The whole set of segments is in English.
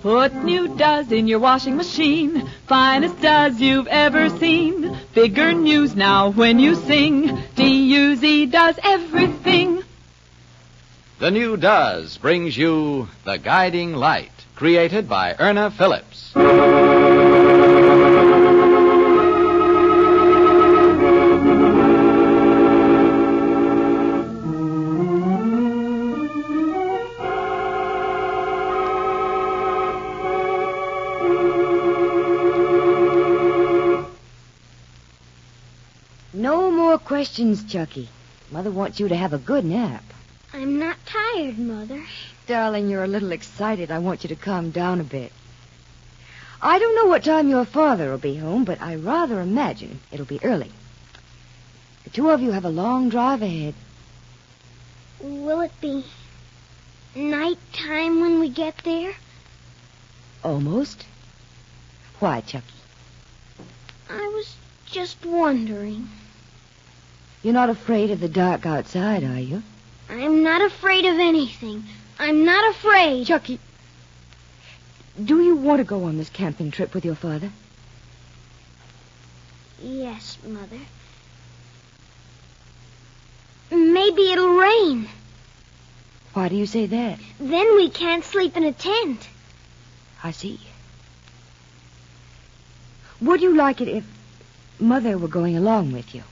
Put new Duz in your washing machine. Finest Duz you've ever seen. Bigger news now when you sing. D-U-Z does everything. The new Duz brings you The Guiding Light, created by Irna Phillips. Questions, Chucky. Mother wants you to have a good nap. I'm not tired, Mother. Darling, you're a little excited. I want you to calm down a bit. I don't know what time your father will be home, but I rather imagine it'll be early. The two of you have a long drive ahead. Will it be night time when we get there? Almost. Why, Chucky? I was just wondering. You're not afraid of the dark outside, are you? I'm not afraid of anything. I'm not afraid. Chucky, do you want to go on this camping trip with your father? Yes, Mother. Maybe it'll rain. Why do you say that? Then we can't sleep in a tent. I see. Would you like it if Mother were going along with you?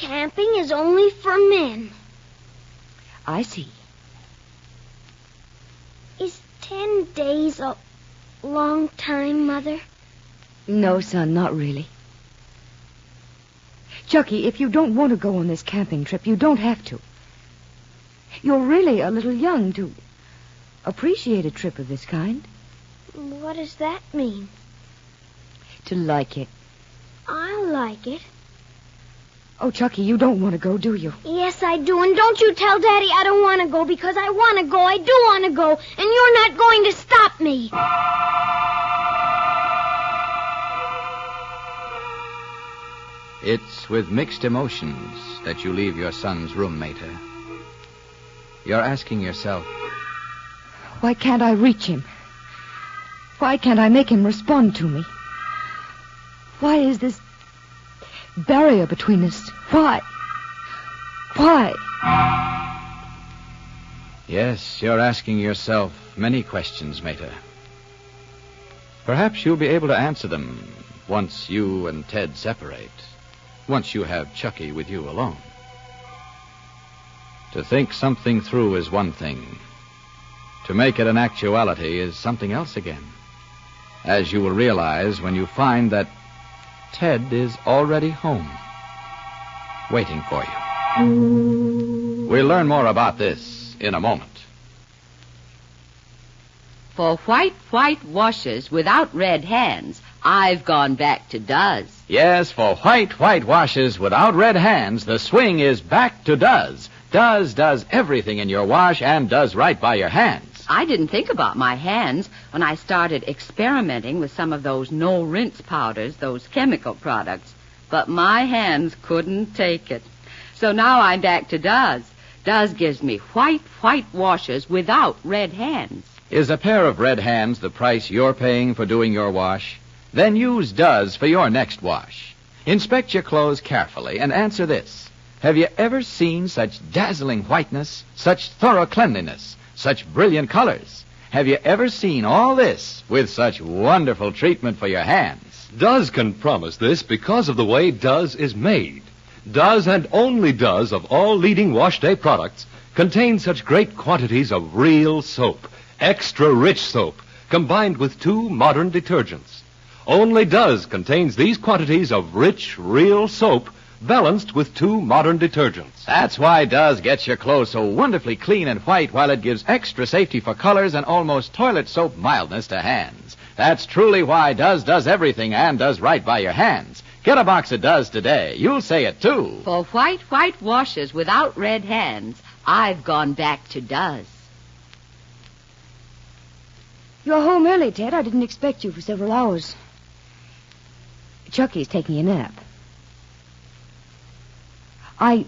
Camping is only for men. I see. Is ten days a long time, Mother? No, son, not really. Chucky, if you don't want to go on this camping trip, you don't have to. You're really a little young to appreciate a trip of this kind. What does that mean? To like it. I like it. Oh, Chucky, you don't want to go, do you? Yes, I do. And don't you tell Daddy I don't want to go because I want to go. I do want to go. And you're not going to stop me. It's with mixed emotions that you leave your son's room, Meta. You're asking yourself, Why can't I reach him? Why can't I make him respond to me? Why is this barrier between us? Why? Why? Yes, you're asking yourself many questions, Meta. Perhaps you'll be able to answer them once you and Ted separate. Once you have Chucky with you alone. To think something through is one thing. To make it an actuality is something else again. As you will realize when you find that Ted is already home, waiting for you. We'll learn more about this in a moment. For white, white washes without red hands, I've gone back to Duz. Yes, for white, white washes without red hands, the swing is back to Duz. Duz does everything in your wash and does right by your hands. I didn't think about my hands when I started experimenting with some of those no rinse powders, those chemical products. But my hands couldn't take it. So now I'm back to Duz. Duz gives me white, white washes without red hands. Is a pair of red hands the price you're paying for doing your wash? Then use Duz for your next wash. Inspect your clothes carefully and answer this. Have you ever seen such dazzling whiteness, such thorough cleanliness, such brilliant colors? Have you ever seen all this with such wonderful treatment for your hands? Duz can promise this because of the way Duz is made. Duz and only Duz of all leading wash day products contain such great quantities of real soap, extra rich soap, combined with two modern detergents. Only Duz contains these quantities of rich, real soap balanced with two modern detergents. That's why Duz gets your clothes so wonderfully clean and white while it gives extra safety for colors and almost toilet soap mildness to hands. That's truly why Duz does everything and does right by your hands. Get a box of Duz today. You'll say it too. For white, white washes without red hands, I've gone back to Duz. You're home early, Ted. I didn't expect you for several hours. Chucky's taking a nap. I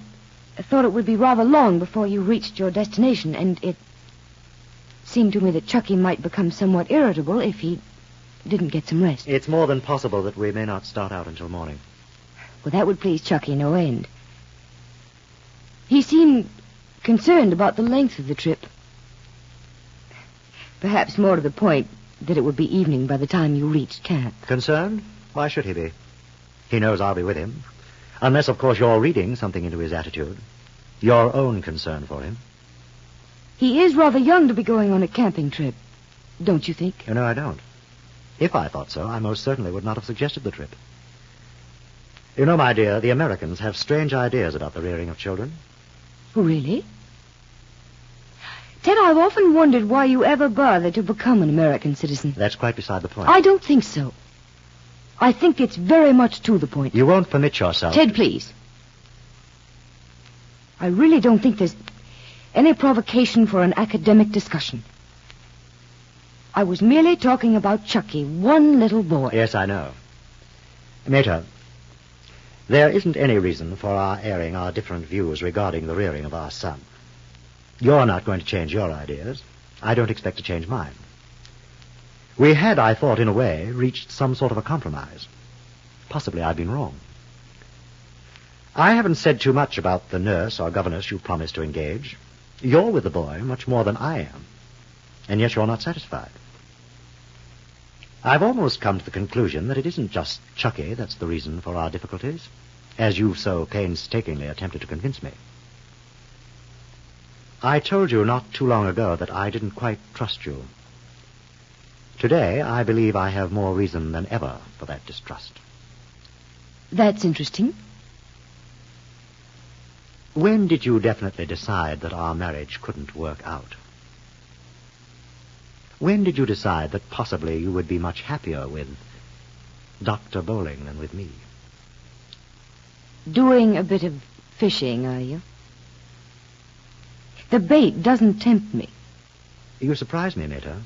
thought it would be rather long before you reached your destination, and it seemed to me that Chucky might become somewhat irritable if he didn't get some rest. It's more than possible that we may not start out until morning. Well, that would please Chucky no end. He seemed concerned about the length of the trip. Perhaps more to the point that it would be evening by the time you reached camp. Concerned? Why should he be? He knows I'll be with him. Unless, of course, you're reading something into his attitude. Your own concern for him. He is rather young to be going on a camping trip, don't you think? You know, I don't. If I thought so, I most certainly would not have suggested the trip. You know, my dear, the Americans have strange ideas about the rearing of children. Really? Ted, I've often wondered why you ever bothered to become an American citizen. That's quite beside the point. I don't think so. I think it's very much to the point. You won't permit yourself. Ted, please. I really don't think there's any provocation for an academic discussion. I was merely talking about Chucky, one little boy. Yes, I know. Meta, there isn't any reason for our airing our different views regarding the rearing of our son. You're not going to change your ideas. I don't expect to change mine. We had, I thought, in a way, reached some sort of a compromise. Possibly I've been wrong. I haven't said too much about the nurse or governess you promised to engage. You're with the boy much more than I am, and yet you're not satisfied. I've almost come to the conclusion that it isn't just Chucky that's the reason for our difficulties, as you've so painstakingly attempted to convince me. I told you not too long ago that I didn't quite trust you. Today, I believe I have more reason than ever for that distrust. That's interesting. When did you definitely decide that our marriage couldn't work out? When did you decide that possibly you would be much happier with Dr. Bowling than with me? Doing a bit of fishing, are you? The bait doesn't tempt me. You surprise me, Meta.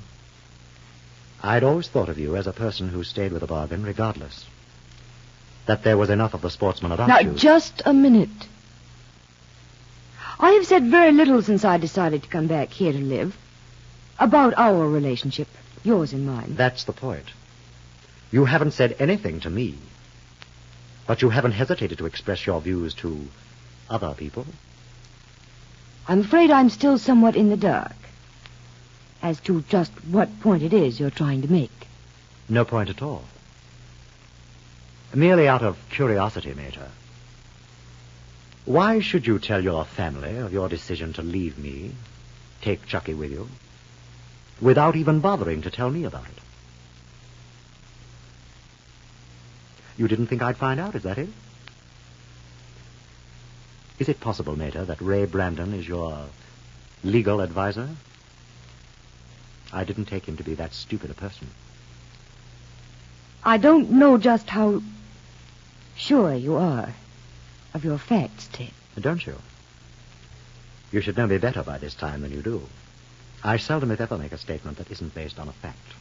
I'd always thought of you as a person who stayed with a bargain regardless. That there was enough of the sportsman about now, you. just a minute. I have said very little since I decided to come back here to live. About our relationship, yours and mine. That's the point. You haven't said anything to me. But you haven't hesitated to express your views to other people. I'm afraid I'm still somewhat in the dark as to just what point it is you're trying to make. No point at all. Merely out of curiosity, Meta. Why should you tell your family of your decision to leave me, take Chucky with you, without even bothering to tell me about it? You didn't think I'd find out, is that it? Is it possible, Meta, that Ray Brandon is your legal advisor? I didn't take him to be that stupid a person. I don't know just how sure you are of your facts, Ted. Don't you? You should know me better by this time than you do. I seldom, if ever, make a statement that isn't based on a fact.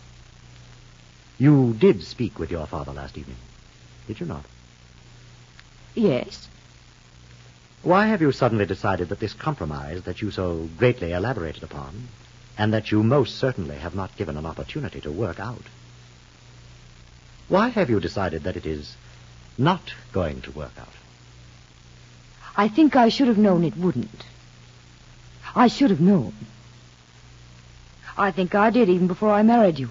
You did speak with your father last evening, did you not? Yes. Why have you suddenly decided that this compromise that you so greatly elaborated upon, and that you most certainly have not given an opportunity to work out, why have you decided that it is not going to work out? I think I should have known it wouldn't. I should have known. I think I did even before I married you.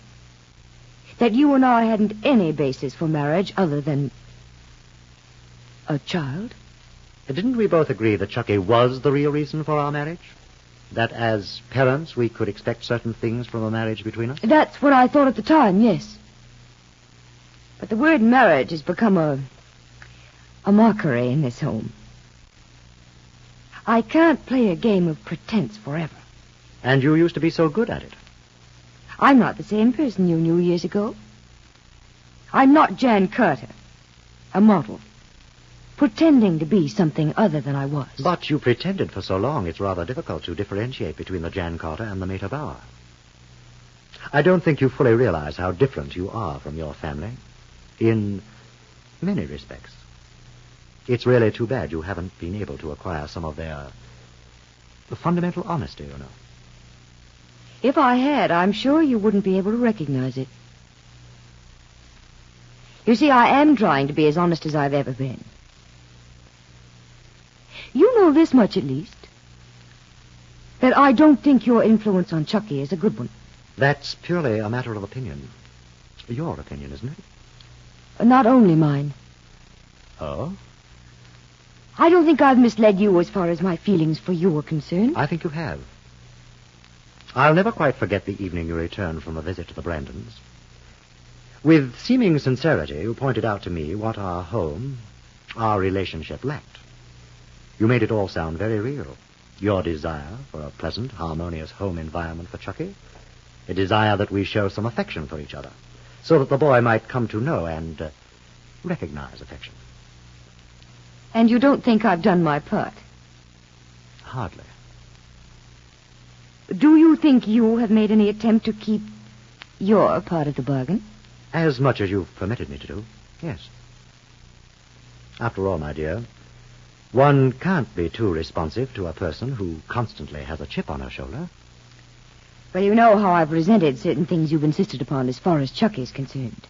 That you and I hadn't any basis for marriage other than a child. Didn't we both agree that Chucky was the real reason for our marriage? That as parents we could expect certain things from a marriage between us? That's what I thought at the time, yes. But the word marriage has become a a mockery in this home. I can't play a game of pretense forever. And you used to be so good at it. I'm not the same person you knew years ago. I'm not Jan Carter, a model, pretending to be something other than I was. But you pretended for so long it's rather difficult to differentiate between the Jan Carter and the Meta Bauer. I don't think you fully realize how different you are from your family in many respects. It's really too bad you haven't been able to acquire some of their fundamental honesty, you know. If I had, I'm sure you wouldn't be able to recognize it. You see, I am trying to be as honest as I've ever been. You know this much at least. That I don't think your influence on Chucky is a good one. That's purely a matter of opinion. Your opinion, isn't it? Uh, not only mine. Oh? I don't think I've misled you as far as my feelings for you are concerned. I think you have. I'll never quite forget the evening you returned from a visit to the Brandons. With seeming sincerity, you pointed out to me what our home, our relationship lacked. You made it all sound very real. Your desire for a pleasant, harmonious home environment for Chucky, a desire that we show some affection for each other, so that the boy might come to know and uh, recognize affection. And you don't think I've done my part? Hardly. Do you think you have made any attempt to keep your part of the bargain? As much as you've permitted me to do, yes. After all, my dear, one can't be too responsive to a person who constantly has a chip on her shoulder. Well, you know how I've resented certain things you've insisted upon as far as Chuck is concerned.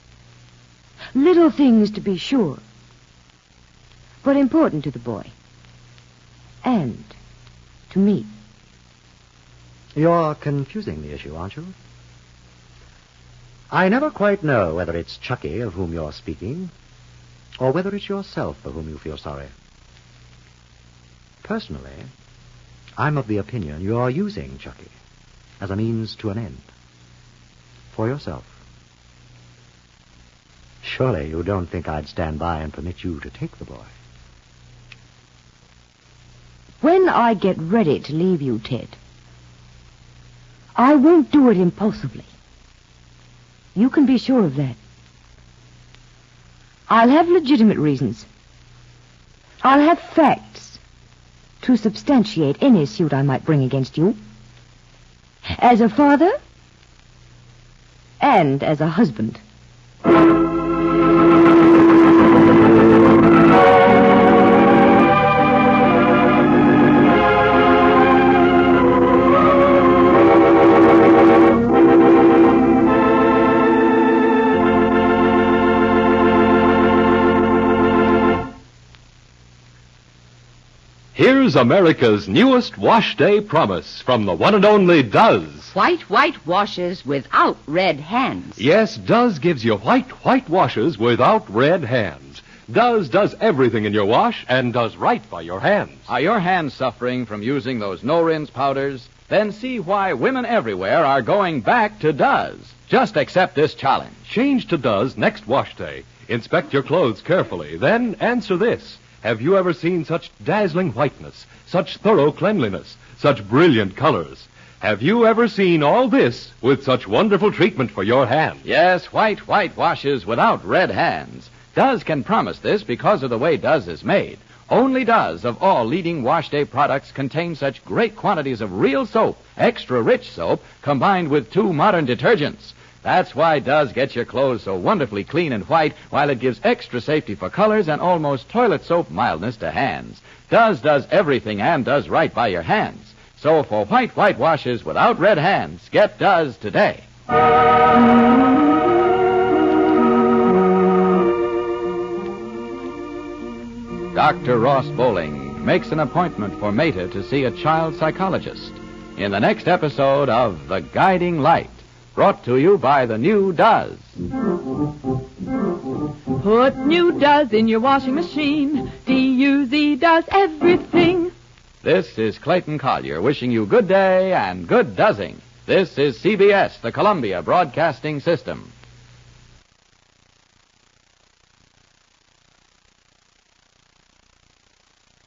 Little things, to be sure, but important to the boy. And to me. You're confusing the issue, aren't you? I never quite know whether it's Chucky of whom you're speaking, or whether it's yourself for whom you feel sorry. Personally, I'm of the opinion you're using Chucky as a means to an end. For yourself. Surely you don't think I'd stand by and permit you to take the boy. When I get ready to leave you, Ted, I won't do it impulsively. You can be sure of that. I'll have legitimate reasons. I'll have facts to substantiate any suit I might bring against you. As a father and as a husband. Here's America's newest wash day promise from the one and only Duz. White, white washes without red hands. Yes, Duz gives you white, white washes without red hands. Duz does everything in your wash and does right by your hands. Are your hands suffering from using those no-rinse powders? Then see why women everywhere are going back to Duz. Just accept this challenge. Change to Duz next wash day. Inspect your clothes carefully. Then answer this. Have you ever seen such dazzling whiteness, such thorough cleanliness, such brilliant colors? Have you ever seen all this with such wonderful treatment for your hands? Yes, white, white washes without red hands. Duz can promise this because of the way Duz is made. Only Duz of all leading wash day products contain such great quantities of real soap, extra rich soap, combined with two modern detergents. That's why Duz gets your clothes so wonderfully clean and white, while it gives extra safety for colors and almost toilet soap mildness to hands. Duz does everything and does right by your hands. So for white, white washes without red hands, get Duz today. Dr. Ross Bowling makes an appointment for Meta to see a child psychologist in the next episode of The Guiding Light, brought to you by the new Duz. Put new Duz in your washing machine. D-U-Z does everything. This is Clayton Collyer wishing you good day and good doesing. This is CBS, the Columbia Broadcasting System.